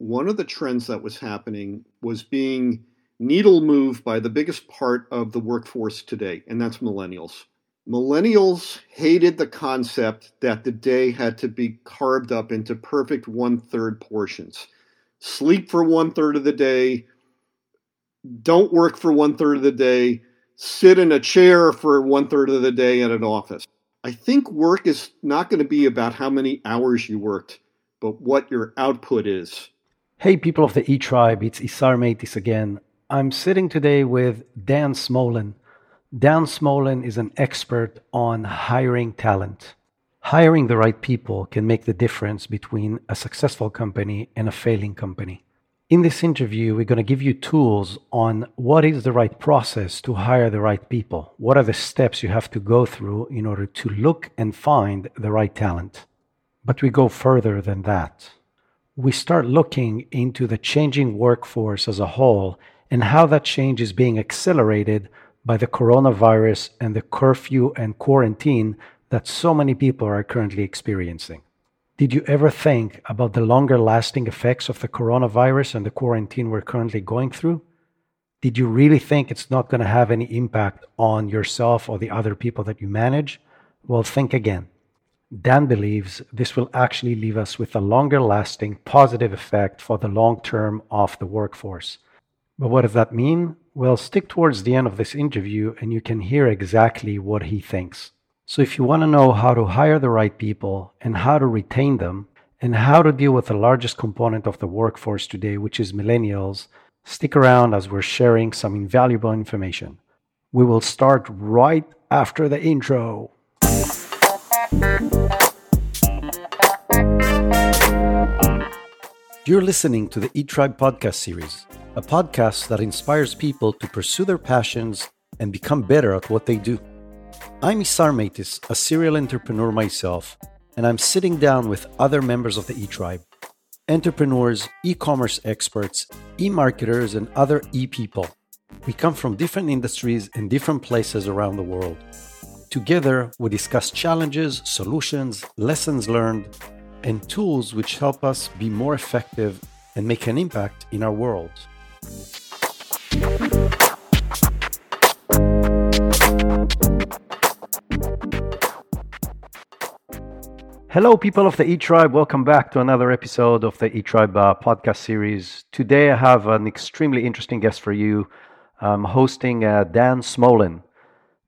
one of the trends that was happening was being needle moved by the biggest part of the workforce today, and that's millennials. Millennials hated the concept that the day had to be carved up into perfect one third portions. Sleep for one third of the day, don't work for one third of the day, sit in a chair for one third of the day at an office. I think work is not going to be about how many hours you worked, but what your output is. Hey, people of the E Tribe, it's Isar Meitis again. I'm sitting today with Dan Smolen. Dan Smolen is an expert on hiring talent. Hiring the right people can make the difference between a successful company and a failing company. In this interview, we're going to give you tools on what is the right process to hire the right people. What are the steps you have to go through in order to look and find the right talent? But we go further than that. We start looking into the changing workforce as a whole and how that change is being accelerated by the coronavirus and the curfew and quarantine that so many people are currently experiencing. Did you ever think about the longer lasting effects of the coronavirus and the quarantine we're currently going through? Did you really think it's not going to have any impact on yourself or the other people that you manage? Well, think again. Dan believes this will actually leave us with a longer lasting positive effect for the long term of the workforce. But what does that mean? Well, stick towards the end of this interview and you can hear exactly what he thinks. So, if you want to know how to hire the right people and how to retain them, and how to deal with the largest component of the workforce today, which is millennials, stick around as we're sharing some invaluable information. We will start right after the intro. You're listening to the E Tribe podcast series a podcast that inspires people to pursue their passions and become better at what they do. I'm Isar Meitis, a serial entrepreneur myself, and I'm sitting down with other members of the E Tribe entrepreneurs, e commerce experts, e marketers, and other e people. We come from different industries and different places around the world. Together, we discuss challenges, solutions, lessons learned, and tools which help us be more effective and make an impact in our world. Hello, people of the E Tribe. Welcome back to another episode of the E Tribe uh, podcast series. Today, I have an extremely interesting guest for you. I'm hosting uh, Dan Smolen.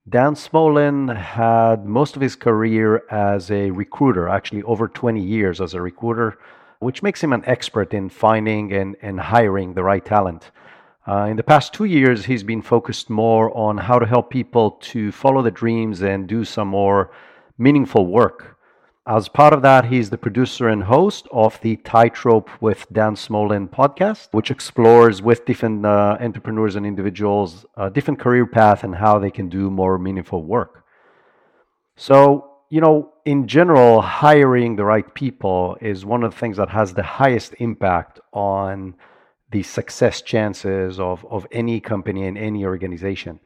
Dan Smolen had most of his career as a recruiter, actually, over 20 years as a recruiter, which makes him an expert in finding and, and hiring the right talent. Uh, in the past two years, he's been focused more on how to help people to follow the dreams and do some more meaningful work. As part of that, he's the producer and host of the Tightrope with Dan Smolen podcast, which explores with different uh, entrepreneurs and individuals a different career path and how they can do more meaningful work. So, you know, in general, hiring the right people is one of the things that has the highest impact on the success chances of, of any company and any organization.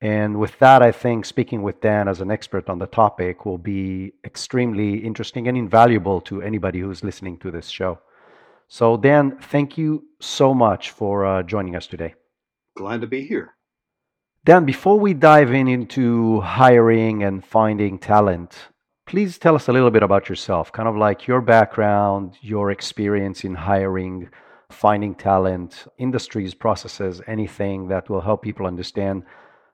And with that, I think speaking with Dan as an expert on the topic will be extremely interesting and invaluable to anybody who's listening to this show. So, Dan, thank you so much for uh, joining us today. Glad to be here. Dan, before we dive in into hiring and finding talent, please tell us a little bit about yourself, kind of like your background, your experience in hiring finding talent, industries, processes, anything that will help people understand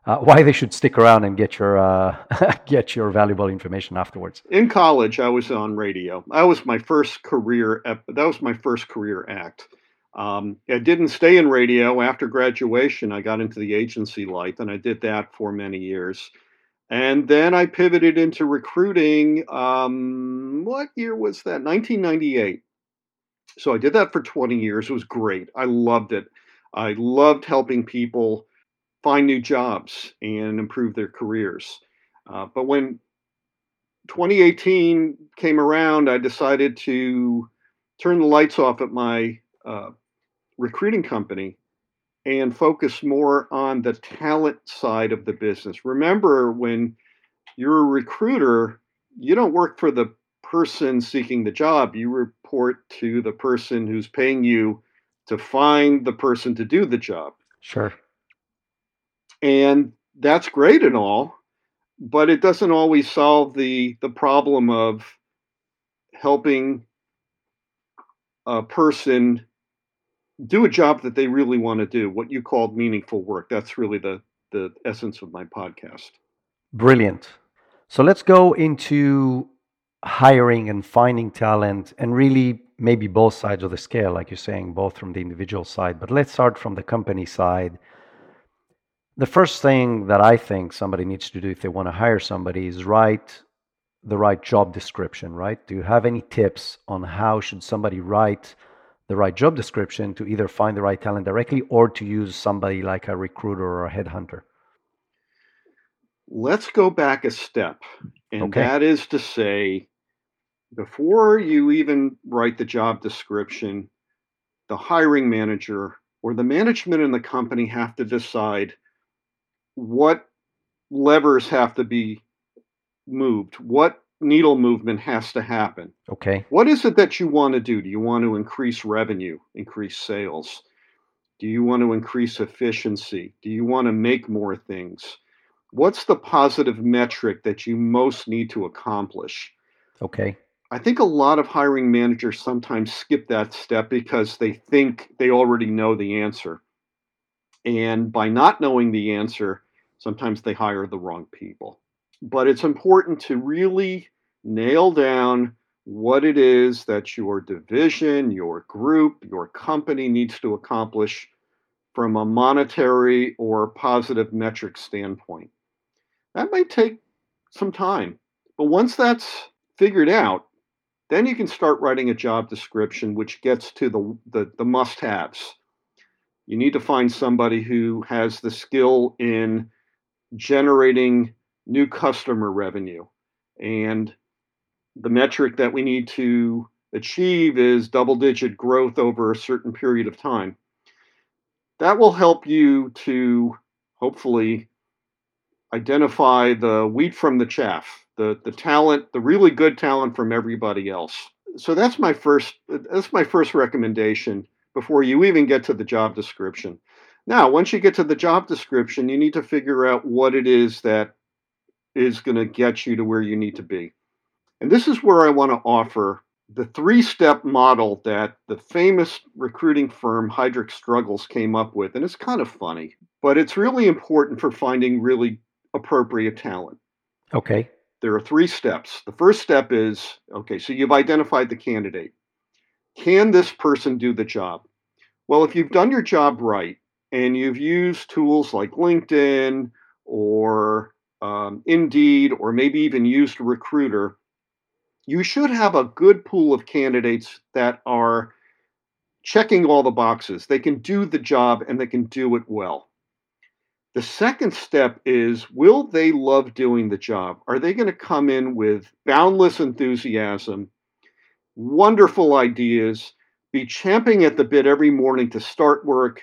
uh, why they should stick around and get your uh, get your valuable information afterwards. In college, I was on radio. That was my first career. That was my first career act. Um, I didn't stay in radio after graduation. I got into the agency life, and I did that for many years. And then I pivoted into recruiting. Um, what year was that? 1998. So I did that for 20 years. It was great. I loved it. I loved helping people find new jobs and improve their careers. Uh, but when 2018 came around, I decided to turn the lights off at my uh, recruiting company and focus more on the talent side of the business. Remember, when you're a recruiter, you don't work for the person seeking the job. You report to the person who's paying you to find the person to do the job. Sure. And that's great and all, but it doesn't always solve the the problem of helping a person do a job that they really want to do, what you called meaningful work. That's really the the essence of my podcast. Brilliant. So let's go into hiring and finding talent and really maybe both sides of the scale, like you're saying, both from the individual side. But let's start from the company side. The first thing that I think somebody needs to do if they want to hire somebody is write the right job description, right? Do you have any tips on how should somebody write the right job description to either find the right talent directly or to use somebody like a recruiter or a headhunter? Let's go back a step. And okay. that is to say, before you even write the job description, the hiring manager or the management in the company have to decide what levers have to be moved, what needle movement has to happen. Okay. What is it that you want to do? Do you want to increase revenue, increase sales? Do you want to increase efficiency? Do you want to make more things? What's the positive metric that you most need to accomplish? Okay. I think a lot of hiring managers sometimes skip that step because they think they already know the answer. And by not knowing the answer, sometimes they hire the wrong people. But it's important to really nail down what it is that your division, your group, your company needs to accomplish from a monetary or positive metric standpoint. That might take some time. But once that's figured out, then you can start writing a job description which gets to the, the, the must haves. You need to find somebody who has the skill in generating new customer revenue. And the metric that we need to achieve is double digit growth over a certain period of time. That will help you to hopefully identify the wheat from the chaff the the talent, the really good talent from everybody else. So that's my first that's my first recommendation before you even get to the job description. Now, once you get to the job description, you need to figure out what it is that is going to get you to where you need to be. And this is where I want to offer the three step model that the famous recruiting firm Heidrick Struggles came up with. And it's kind of funny, but it's really important for finding really appropriate talent. Okay there are three steps. The first step is okay, so you've identified the candidate. Can this person do the job? Well, if you've done your job right and you've used tools like LinkedIn or um, Indeed, or maybe even used recruiter, you should have a good pool of candidates that are checking all the boxes. They can do the job and they can do it well. The second step is will they love doing the job? Are they going to come in with boundless enthusiasm, wonderful ideas, be champing at the bit every morning to start work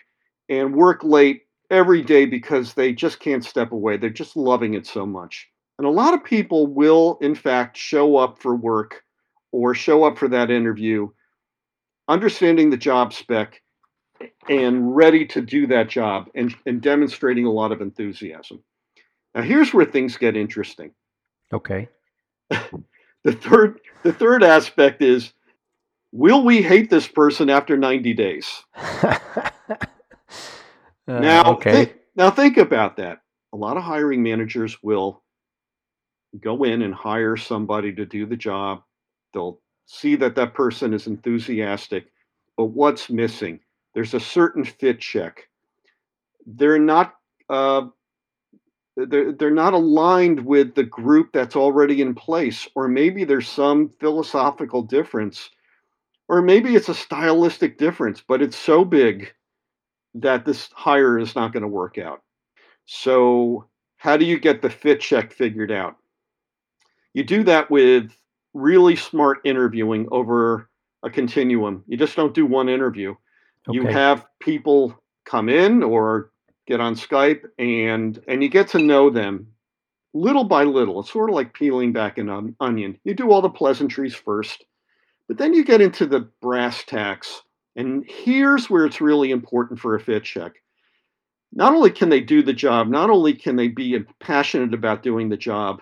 and work late every day because they just can't step away? They're just loving it so much. And a lot of people will, in fact, show up for work or show up for that interview understanding the job spec and ready to do that job and, and demonstrating a lot of enthusiasm. Now here's where things get interesting. Okay. the third the third aspect is will we hate this person after 90 days? uh, now okay. Think, now think about that. A lot of hiring managers will go in and hire somebody to do the job. They'll see that that person is enthusiastic, but what's missing? There's a certain fit check. They're not uh, they're, they're not aligned with the group that's already in place, or maybe there's some philosophical difference, or maybe it's a stylistic difference, but it's so big that this hire is not going to work out. So, how do you get the fit check figured out? You do that with really smart interviewing over a continuum. You just don't do one interview. Okay. You have people come in or get on Skype and and you get to know them little by little. It's sort of like peeling back an onion. You do all the pleasantries first, but then you get into the brass tacks. And here's where it's really important for a fit check. Not only can they do the job, not only can they be passionate about doing the job,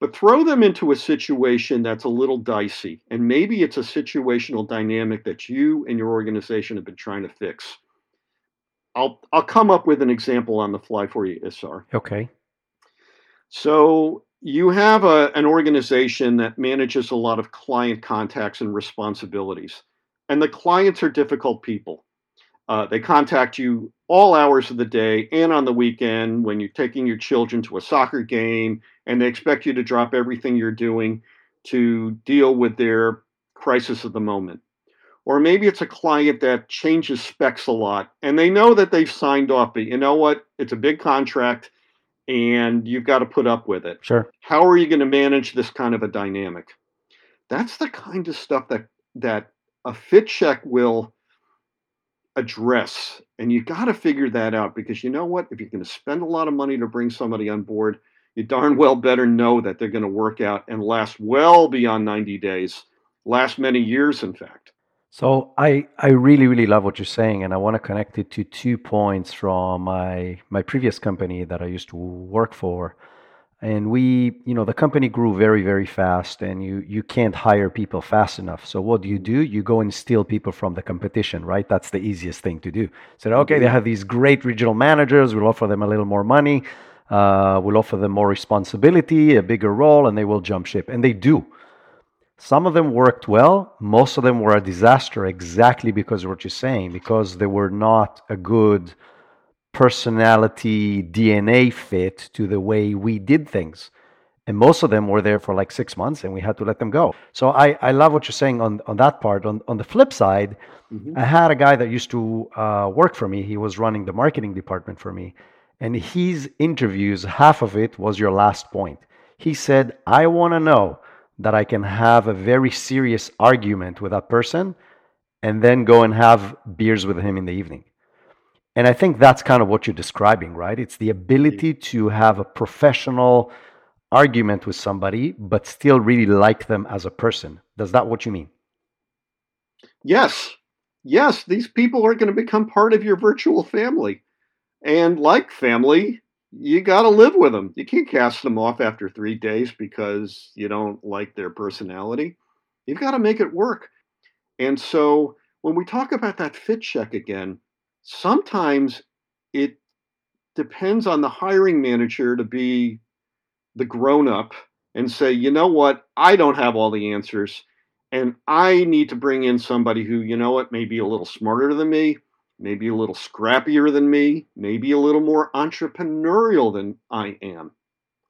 but throw them into a situation that's a little dicey. And maybe it's a situational dynamic that you and your organization have been trying to fix. I'll I'll come up with an example on the fly for you, Isar. Okay. So you have a, an organization that manages a lot of client contacts and responsibilities, and the clients are difficult people. Uh, they contact you all hours of the day and on the weekend when you're taking your children to a soccer game, and they expect you to drop everything you're doing to deal with their crisis of the moment. Or maybe it's a client that changes specs a lot and they know that they've signed off, but you know what? It's a big contract and you've got to put up with it. Sure. How are you going to manage this kind of a dynamic? That's the kind of stuff that that a fit check will address. And you got to figure that out because you know what? If you're going to spend a lot of money to bring somebody on board, you darn well better know that they're going to work out and last well beyond 90 days, last many years, in fact. So I, I really, really love what you're saying, and I want to connect it to two points from my my previous company that I used to work for. And we, you know, the company grew very, very fast, and you you can't hire people fast enough. So what do you do? You go and steal people from the competition, right? That's the easiest thing to do. So okay, they mm-hmm. have these great regional managers. We'll offer them a little more money. Uh, we'll offer them more responsibility, a bigger role, and they will jump ship, and they do. Some of them worked well. Most of them were a disaster exactly because of what you're saying, because they were not a good personality DNA fit to the way we did things. And most of them were there for like six months and we had to let them go. So I, I love what you're saying on, on that part. On, on the flip side, mm-hmm. I had a guy that used to uh, work for me. He was running the marketing department for me. And his interviews, half of it was your last point. He said, I want to know that I can have a very serious argument with that person and then go and have beers with him in the evening. And I think that's kind of what you're describing, right? It's the ability to have a professional argument with somebody, but still really like them as a person. Does that what you mean? Yes. Yes, these people are going to become part of your virtual family. And like family, you got to live with them. You can't cast them off after three days because you don't like their personality. You've got to make it work. And so when we talk about that fit check again, sometimes it depends on the hiring manager to be the grown up and say, you know what, I don't have all the answers. And I need to bring in somebody who, you know what, may be a little smarter than me, maybe a little scrappier than me, maybe a little more entrepreneurial than I am.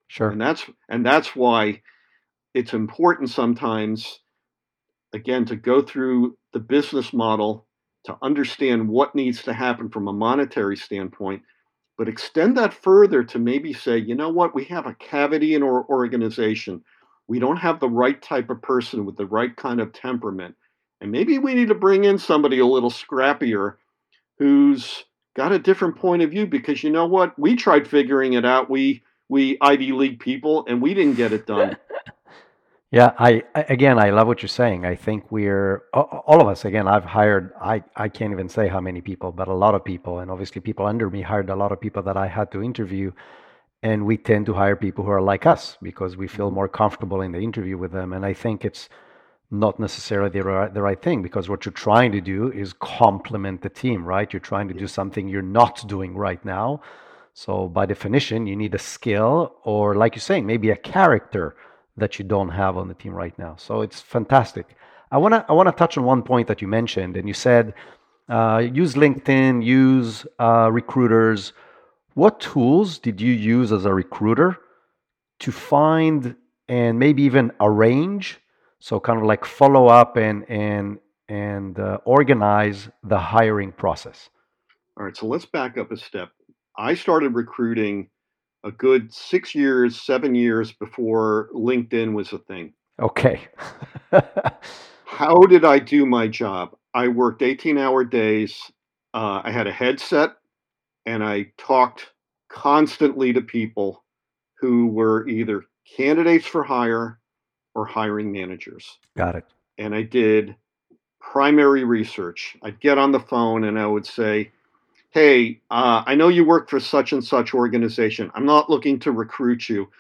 Sure. And that's and that's why it's important sometimes again to go through the business model to understand what needs to happen from a monetary standpoint but extend that further to maybe say you know what we have a cavity in our organization we don't have the right type of person with the right kind of temperament and maybe we need to bring in somebody a little scrappier who's got a different point of view because you know what? We tried figuring it out. We we Ivy League people and we didn't get it done. yeah, I again I love what you're saying. I think we're all of us again I've hired I I can't even say how many people, but a lot of people and obviously people under me hired a lot of people that I had to interview and we tend to hire people who are like us because we feel mm-hmm. more comfortable in the interview with them and I think it's not necessarily the right, the right thing because what you're trying to do is complement the team, right? You're trying to do something you're not doing right now. So, by definition, you need a skill or, like you're saying, maybe a character that you don't have on the team right now. So, it's fantastic. I want to I want to touch on one point that you mentioned, and you said uh, use LinkedIn, use uh, recruiters. What tools did you use as a recruiter to find and maybe even arrange so kind of like follow up and and and uh, organize the hiring process. All right, so let's back up a step. I started recruiting a good six years, seven years before LinkedIn was a thing. Okay. How did I do my job? I worked 18 hour days. Uh, I had a headset and I talked constantly to people who were either candidates for hire or hiring managers. Got it. And I did primary research. I'd get on the phone and I would say, Hey, uh, I know you work for such and such organization. I'm not looking to recruit you,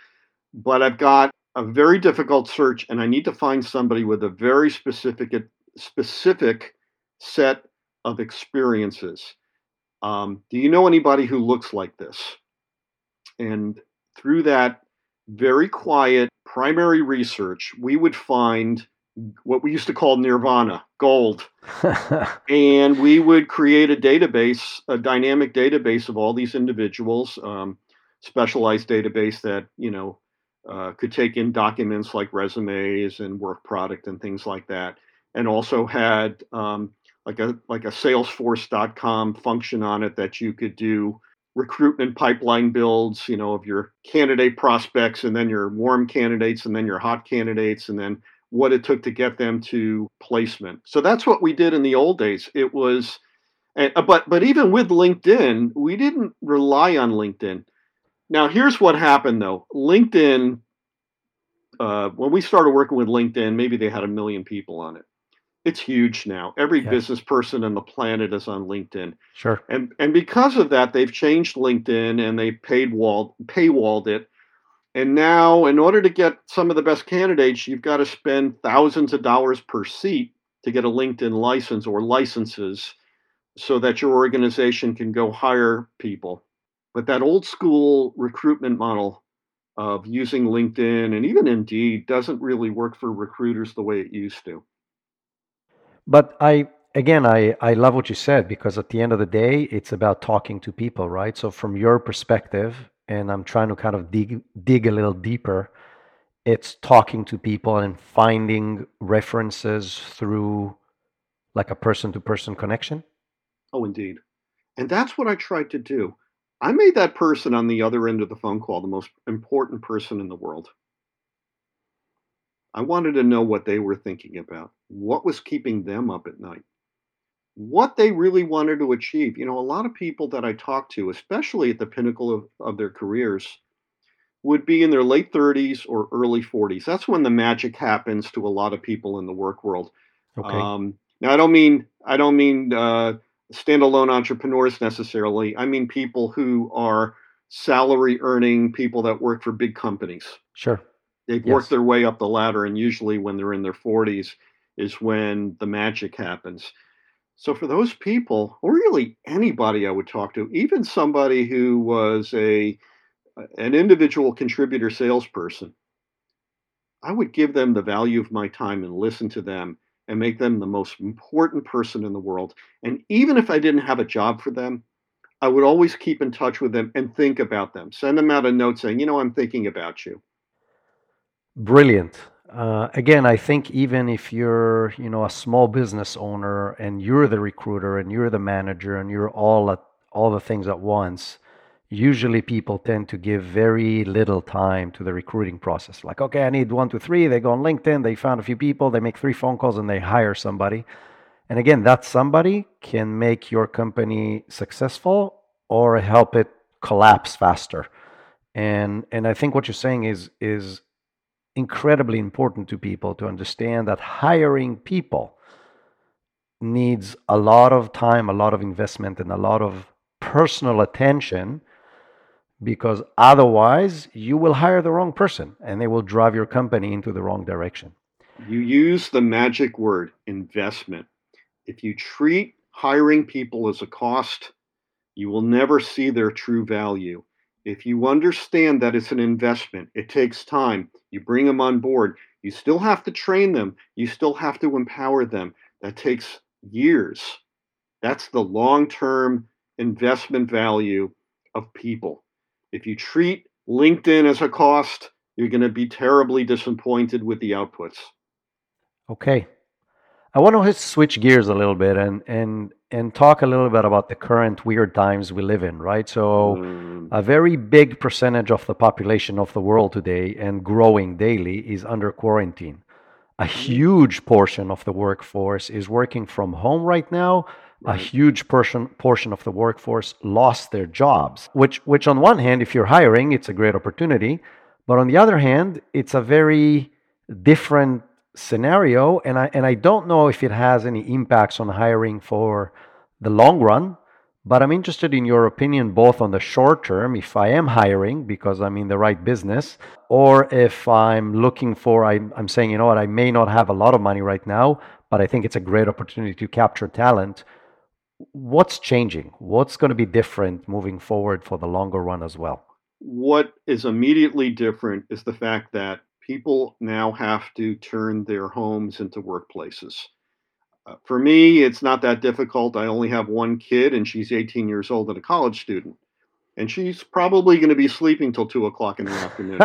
but I've got a very difficult search and I need to find somebody with a very specific specific set of experiences. Um, do you know anybody who looks like this? And through that very quiet primary research, we would find what we used to call nirvana, gold. and we would create a database, a dynamic database of all these individuals, um, specialized database that, you know, uh, could take in documents like resumes and work product and things like that. And also had um, like a like a salesforce.com function on it that you could do recruitment pipeline builds you know of your candidate prospects and then your warm candidates and then your hot candidates and then what it took to get them to placement so that's what we did in the old days it was uh, but but even with linkedin we didn't rely on linkedin now here's what happened though linkedin uh, when we started working with linkedin maybe they had a million people on it it's huge now. Every yeah. business person on the planet is on LinkedIn. Sure. And and because of that, they've changed LinkedIn and they paid walled paywalled it. And now, in order to get some of the best candidates, you've got to spend thousands of dollars per seat to get a LinkedIn license or licenses so that your organization can go hire people. But that old school recruitment model of using LinkedIn and even Indeed doesn't really work for recruiters the way it used to. But I again I, I love what you said because at the end of the day it's about talking to people, right? So from your perspective, and I'm trying to kind of dig dig a little deeper, it's talking to people and finding references through like a person to person connection. Oh indeed. And that's what I tried to do. I made that person on the other end of the phone call the most important person in the world. I wanted to know what they were thinking about, what was keeping them up at night, what they really wanted to achieve. You know, a lot of people that I talked to, especially at the pinnacle of, of their careers, would be in their late 30s or early 40s. That's when the magic happens to a lot of people in the work world. Okay. Um, now, I don't mean I don't mean uh, standalone entrepreneurs necessarily. I mean people who are salary earning people that work for big companies. Sure. They've yes. worked their way up the ladder, and usually when they're in their 40s is when the magic happens. So for those people, or really anybody I would talk to, even somebody who was a an individual contributor salesperson, I would give them the value of my time and listen to them and make them the most important person in the world. And even if I didn't have a job for them, I would always keep in touch with them and think about them. Send them out a note saying, you know, I'm thinking about you brilliant. Uh, again, I think even if you're, you know, a small business owner and you're the recruiter and you're the manager and you're all at all the things at once, usually people tend to give very little time to the recruiting process. Like, okay, I need one, two, three. They go on LinkedIn, they found a few people, they make three phone calls, and they hire somebody. And again, that somebody can make your company successful or help it collapse faster. And and I think what you're saying is is incredibly important to people to understand that hiring people needs a lot of time, a lot of investment, and a lot of personal attention because otherwise you will hire the wrong person and they will drive your company into the wrong direction. You use the magic word investment. If you treat hiring people as a cost, you will never see their true value. If you understand that it's an investment, it takes time, you bring them on board, you still have to train them, you still have to empower them. That takes years. That's the long term investment value of people. If you treat LinkedIn as a cost, you're going to be terribly disappointed with the outputs. Okay. I want to switch gears a little bit and, and and talk a little bit about the current weird times we live in, right? So, mm. a very big percentage of the population of the world today and growing daily is under quarantine. A mm. huge portion of the workforce is working from home right now. right. a huge portion portion of the workforce lost their jobs. Which which on one hand, if you're hiring, it's a great opportunity, but on the other hand, it's a very different scenario, and I and I don't know if it has any impacts on hiring for the long run. But I'm interested in your opinion both on the short term, if I am hiring because I'm in the right business, or if I'm looking for, I, I'm saying, you know what, I may not have a lot of money right now, but I think it's a great opportunity to capture talent. What's changing? What's going to be different moving forward for the longer run as well? What is immediately different is the fact that people now have to turn their homes into workplaces. Uh, for me, it's not that difficult. I only have one kid, and she's 18 years old and a college student. And she's probably going to be sleeping till 2 o'clock in the afternoon.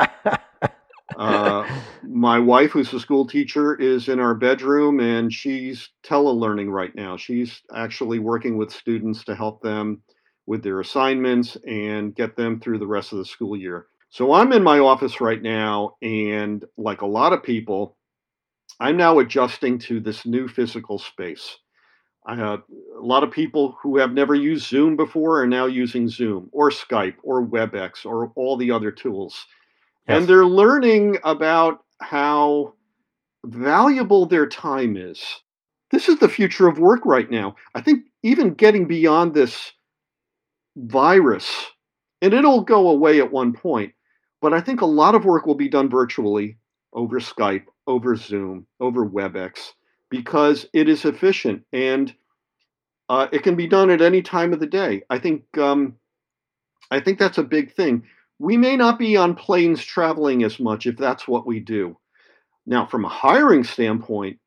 uh, my wife, who's a school teacher, is in our bedroom and she's telelearning right now. She's actually working with students to help them with their assignments and get them through the rest of the school year. So I'm in my office right now, and like a lot of people, I'm now adjusting to this new physical space. I have a lot of people who have never used Zoom before are now using Zoom or Skype or WebEx or all the other tools. Yes. And they're learning about how valuable their time is. This is the future of work right now. I think even getting beyond this virus, and it'll go away at one point, but I think a lot of work will be done virtually over Skype, over Zoom, over WebEx, because it is efficient and uh, it can be done at any time of the day. I think um, I think that's a big thing. We may not be on planes traveling as much if that's what we do. Now, from a hiring standpoint,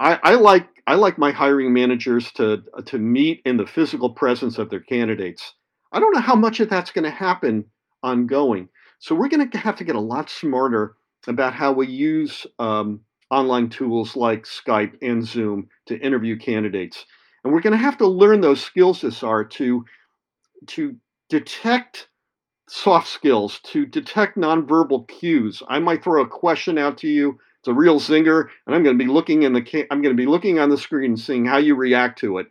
I, I like I like my hiring managers to to meet in the physical presence of their candidates. I don't know how much of that's going to happen ongoing. So we're going to have to get a lot smarter about how we use um, online tools like Skype and Zoom to interview candidates. And we're going to have to learn those skills, as are to, to detect soft skills, to detect nonverbal cues. I might throw a question out to you. It's a real zinger, and I'm going to be looking in the I'm going to be looking on the screen and seeing how you react to it.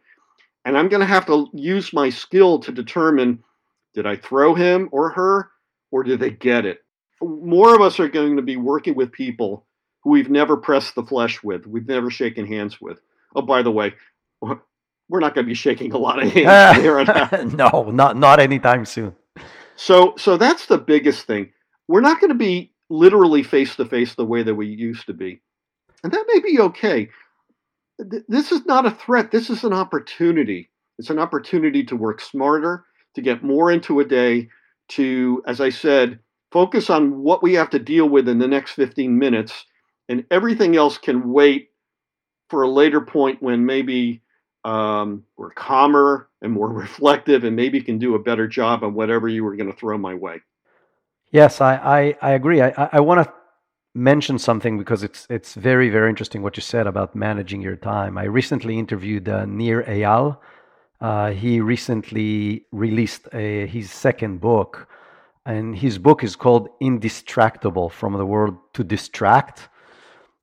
And I'm going to have to use my skill to determine did I throw him or her or do they get it? more of us are going to be working with people who we've never pressed the flesh with, we've never shaken hands with. Oh, by the way, we're not going to be shaking a lot of hands here. no, not not anytime soon. So, so that's the biggest thing. We're not going to be literally face to face the way that we used to be, and that may be okay. This is not a threat. This is an opportunity. It's an opportunity to work smarter, to get more into a day, to, as I said, focus on what we have to deal with in the next 15 minutes, and everything else can wait for a later point when maybe um, we're calmer and more reflective and maybe can do a better job on whatever you were going to throw my way. Yes, I, I, I agree. I, I want to mention something because it's it's very very interesting what you said about managing your time. I recently interviewed uh, Nir Eyal. Uh, he recently released a, his second book and his book is called Indistractable From the Word to Distract.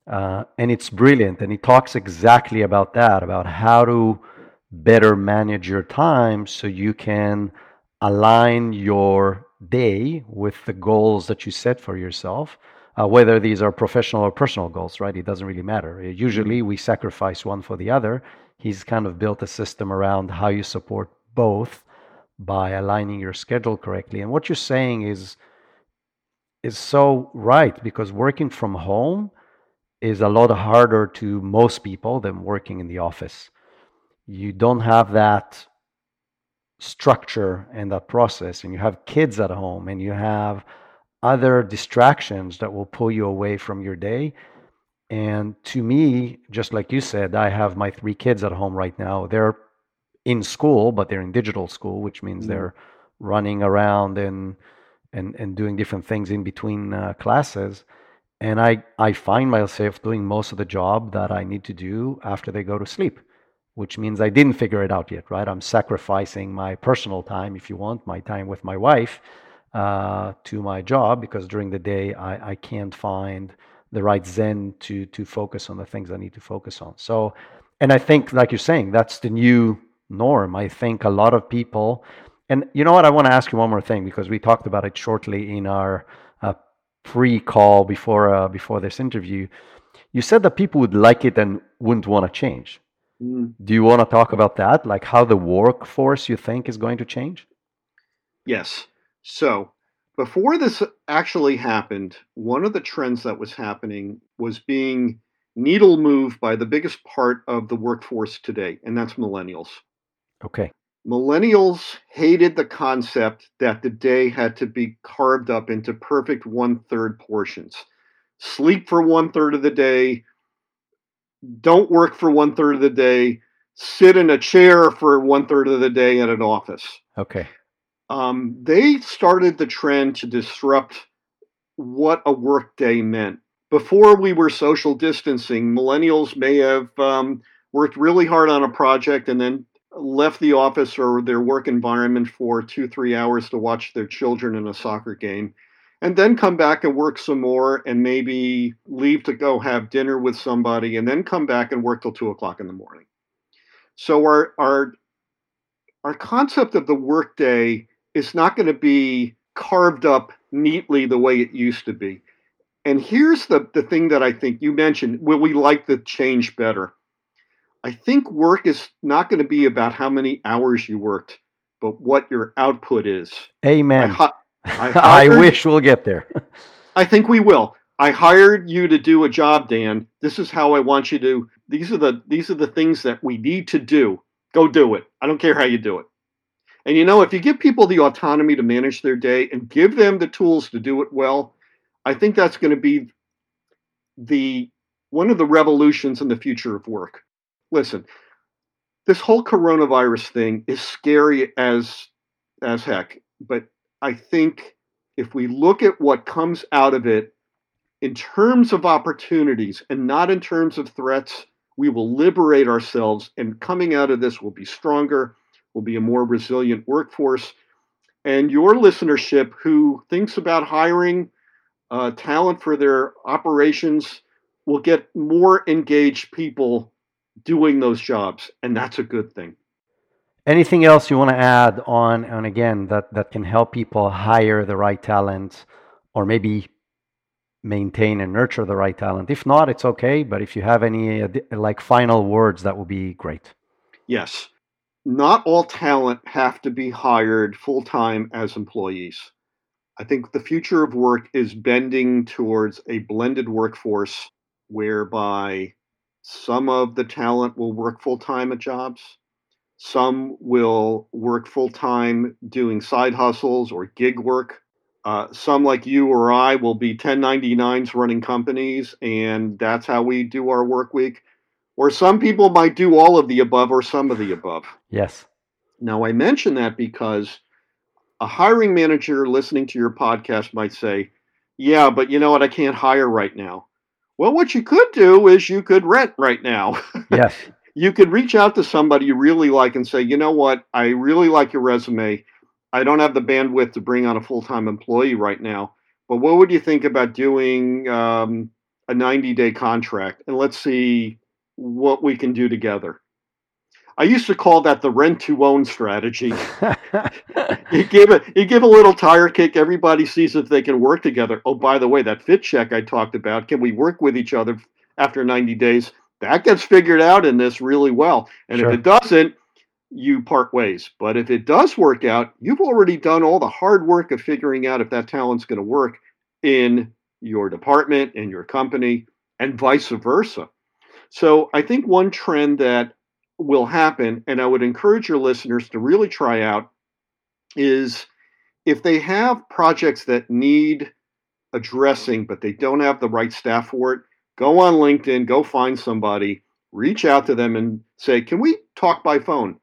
Uh, and it's brilliant. And he talks exactly about that about how to better manage your time so you can align your day with the goals that you set for yourself. Uh, whether these are professional or personal goals, right? It doesn't really matter. Usually we sacrifice one for the other. He's kind of built a system around how you support both by aligning your schedule correctly. And what you're saying is is so right because working from home is a lot harder to most people than working in the office. You don't have that structure and that process and you have kids at home and you have other distractions that will pull you away from your day. And to me, just like you said, I have my three kids at home right now. They're in school, but they're in digital school, which means mm. they're running around and and and doing different things in between uh, classes. And I I find myself doing most of the job that I need to do after they go to sleep, which means I didn't figure it out yet, right? I'm sacrificing my personal time, if you want, my time with my wife, uh, to my job because during the day I, I can't find the right zen to to focus on the things I need to focus on. So, and I think, like you're saying, that's the new norm. I think a lot of people, and you know what, I want to ask you one more thing because we talked about it shortly in our uh, pre-call before uh, before this interview. You said that people would like it and wouldn't want to change. Mm, Do you want to talk about that? Like how the workforce you think is going to change? Yes. So before this actually happened, one of the trends that was happening was being needle moved by the biggest part of the workforce today, and that's millennials. Okay. Millennials hated the concept that the day had to be carved up into perfect one third portions. Sleep for one third of the day, don't work for one third of the day, sit in a chair for one third of the day at an office. Okay. Um, they started the trend to disrupt what a workday meant. Before we were social distancing, millennials may have um, worked really hard on a project and then left the office or their work environment for two, three hours to watch their children in a soccer game, and then come back and work some more and maybe leave to go have dinner with somebody and then come back and work till two o'clock in the morning. So our our our concept of the workday is not going to be carved up neatly the way it used to be. And here's the, the thing that I think you mentioned will we like the change better? I think work is not going to be about how many hours you worked, but what your output is. I, Amen. I I hired- wish we'll get there. I think we will. I hired you to do a job, Dan. This is how I want you to. These are the these are the things that we need to do. Go do it. I don't care how you do it. And you know, if you give people the autonomy to manage their day and give them the tools to do it well, I think that's going to be the one of the revolutions in the future of work. Listen, this whole coronavirus thing is scary as as heck, but I think if we look at what comes out of it in terms of opportunities and not in terms of threats, we will liberate ourselves. And coming out of this, we'll be stronger, we'll be a more resilient workforce. And your listenership, who thinks about hiring uh, talent for their operations, will get more engaged people doing those jobs. And that's a good thing. Anything else you want to add on, and again, that, that can help people hire the right talent or maybe maintain and nurture the right talent? If not, it's okay. But if you have any like final words, that would be great. Yes. Not all talent have to be hired full time as employees. I think the future of work is bending towards a blended workforce whereby some of the talent will work full time at jobs, some will work full time doing side hustles or gig work. Uh, some, like you or I, will be 1099s running companies, and that's how we do our work week. Or some people might do all of the above or some of the above. Yes. Now, I mention that because a hiring manager listening to your podcast might say, Yeah, but you know what? I can't hire right now. Well, what you could do is you could rent right now. Yes. you could reach out to somebody you really like and say, You know what? I really like your resume. I don't have the bandwidth to bring on a full time employee right now. But what would you think about doing um, a 90 day contract? And let's see what we can do together. I used to call that the rent to own strategy. You give it, you give a little tire kick. Everybody sees if they can work together. Oh, by the way, that fit check I talked about. Can we work with each other after 90 days? That gets figured out in this really well. And Sure. if it doesn't, you part ways. But if it does work out, you've already done all the hard work of figuring out if that talent's going to work in your department, in your company, and vice versa. So I think one trend that will happen, and I would encourage your listeners to really try out, is if they have projects that need addressing, but they don't have the right staff for it, go on LinkedIn, go find somebody, reach out to them and say, Can we talk by phone?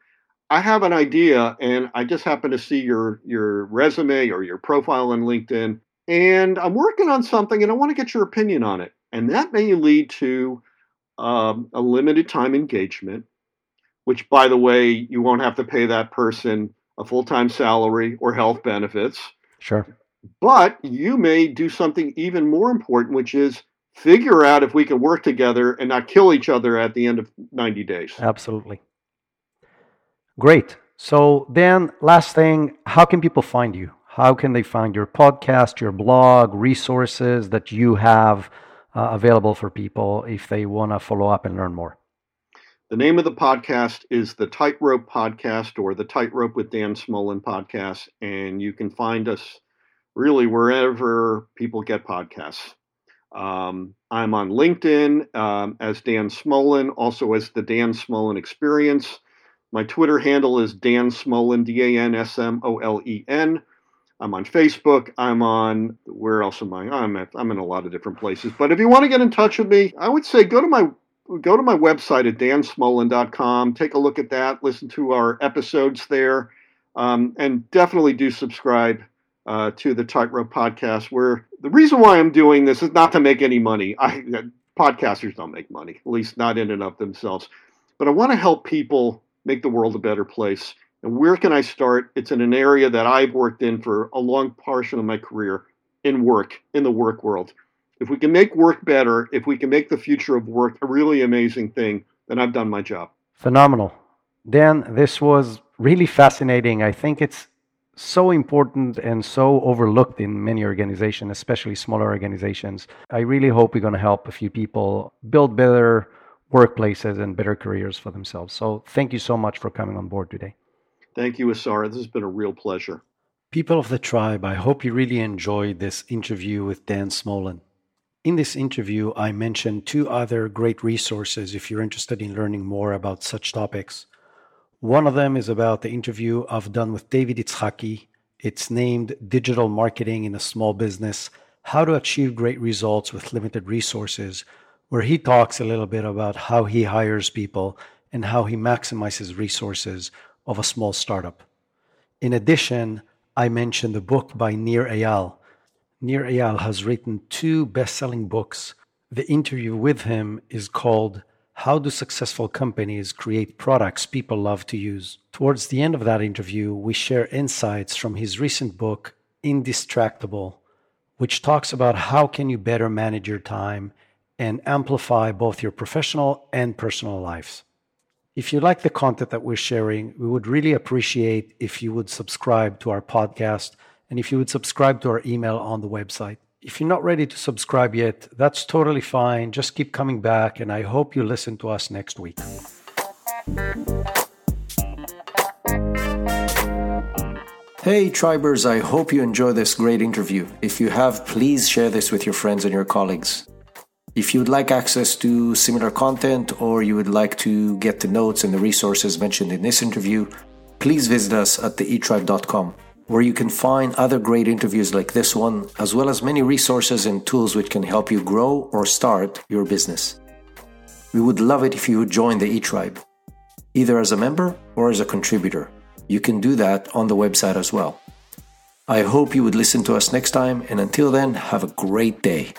I have an idea and I just happen to see your your resume or your profile on LinkedIn and I'm working on something and I want to get your opinion on it. And that may lead to um, a limited time engagement, which, by the way, you won't have to pay that person a full time salary or health benefits. Sure. But you may do something even more important, which is figure out if we can work together and not kill each other at the end of 90 days. Absolutely. Great. So, Dan, last thing, how can people find you? How can they find your podcast, your blog, resources that you have uh, available for people if they want to follow up and learn more? The name of the podcast is the Tightrope Podcast or the Tightrope with Dan Smolen podcast, and you can find us really wherever people get podcasts. Um, I'm on LinkedIn um, as Dan Smolen, also as the Dan Smolen Experience. My Twitter handle is Dan Smolen, D A N S M O L E N. I'm on Facebook. I'm on where else am I? I'm at, I'm in a lot of different places. But if you want to get in touch with me, I would say go to my go to my website at dansmolen.com. Take a look at that. Listen to our episodes there, um, and definitely do subscribe uh, to the Tightrope podcast. Where the reason why I'm doing this is not to make any money. I podcasters don't make money, at least not in and of themselves. But I want to help people make the world a better place. And where can I start? It's in an area that I've worked in for a long portion of my career in work, in the work world. If we can make work better, if we can make the future of work a really amazing thing, then I've done my job. Phenomenal. Dan, this was really fascinating. I think it's so important and so overlooked in many organizations, especially smaller organizations. I really hope we're going to help a few people build better workplaces and better careers for themselves. So thank you so much for coming on board today. Thank you, Asara. This has been a real pleasure. People of the tribe, I hope you really enjoyed this interview with Dan Smolin. In this interview, I mentioned two other great resources if you're interested in learning more about such topics. One of them is about the interview I've done with David Itzhaki. It's named Digital Marketing in a Small Business How to Achieve Great Results with Limited Resources, where he talks a little bit about how he hires people and how he maximizes resources of a small startup. In addition, I mentioned the book by Nir Eyal. Nir Eyal has written two best selling books. The interview with him is called How Do Successful Companies Create Products People Love to Use? Towards the end of that interview, we share insights from his recent book, Indistractable, which talks about how can you better manage your time and amplify both your professional and personal lives. If you like the content that we're sharing, we would really appreciate if you would subscribe to our podcast and if you would subscribe to our email on the website. If you're not ready to subscribe yet, that's totally fine. Just keep coming back, and I hope you listen to us next week. Hey, Tribers, I hope you enjoy this great interview. If you have, please share this with your friends and your colleagues. If you would like access to similar content or you would like to get the notes and the resources mentioned in this interview, please visit us at theetribe.com, where you can find other great interviews like this one, as well as many resources and tools which can help you grow or start your business. We would love it if you would join the eTribe, either as a member or as a contributor. You can do that on the website as well. I hope you would listen to us next time, and until then, have a great day.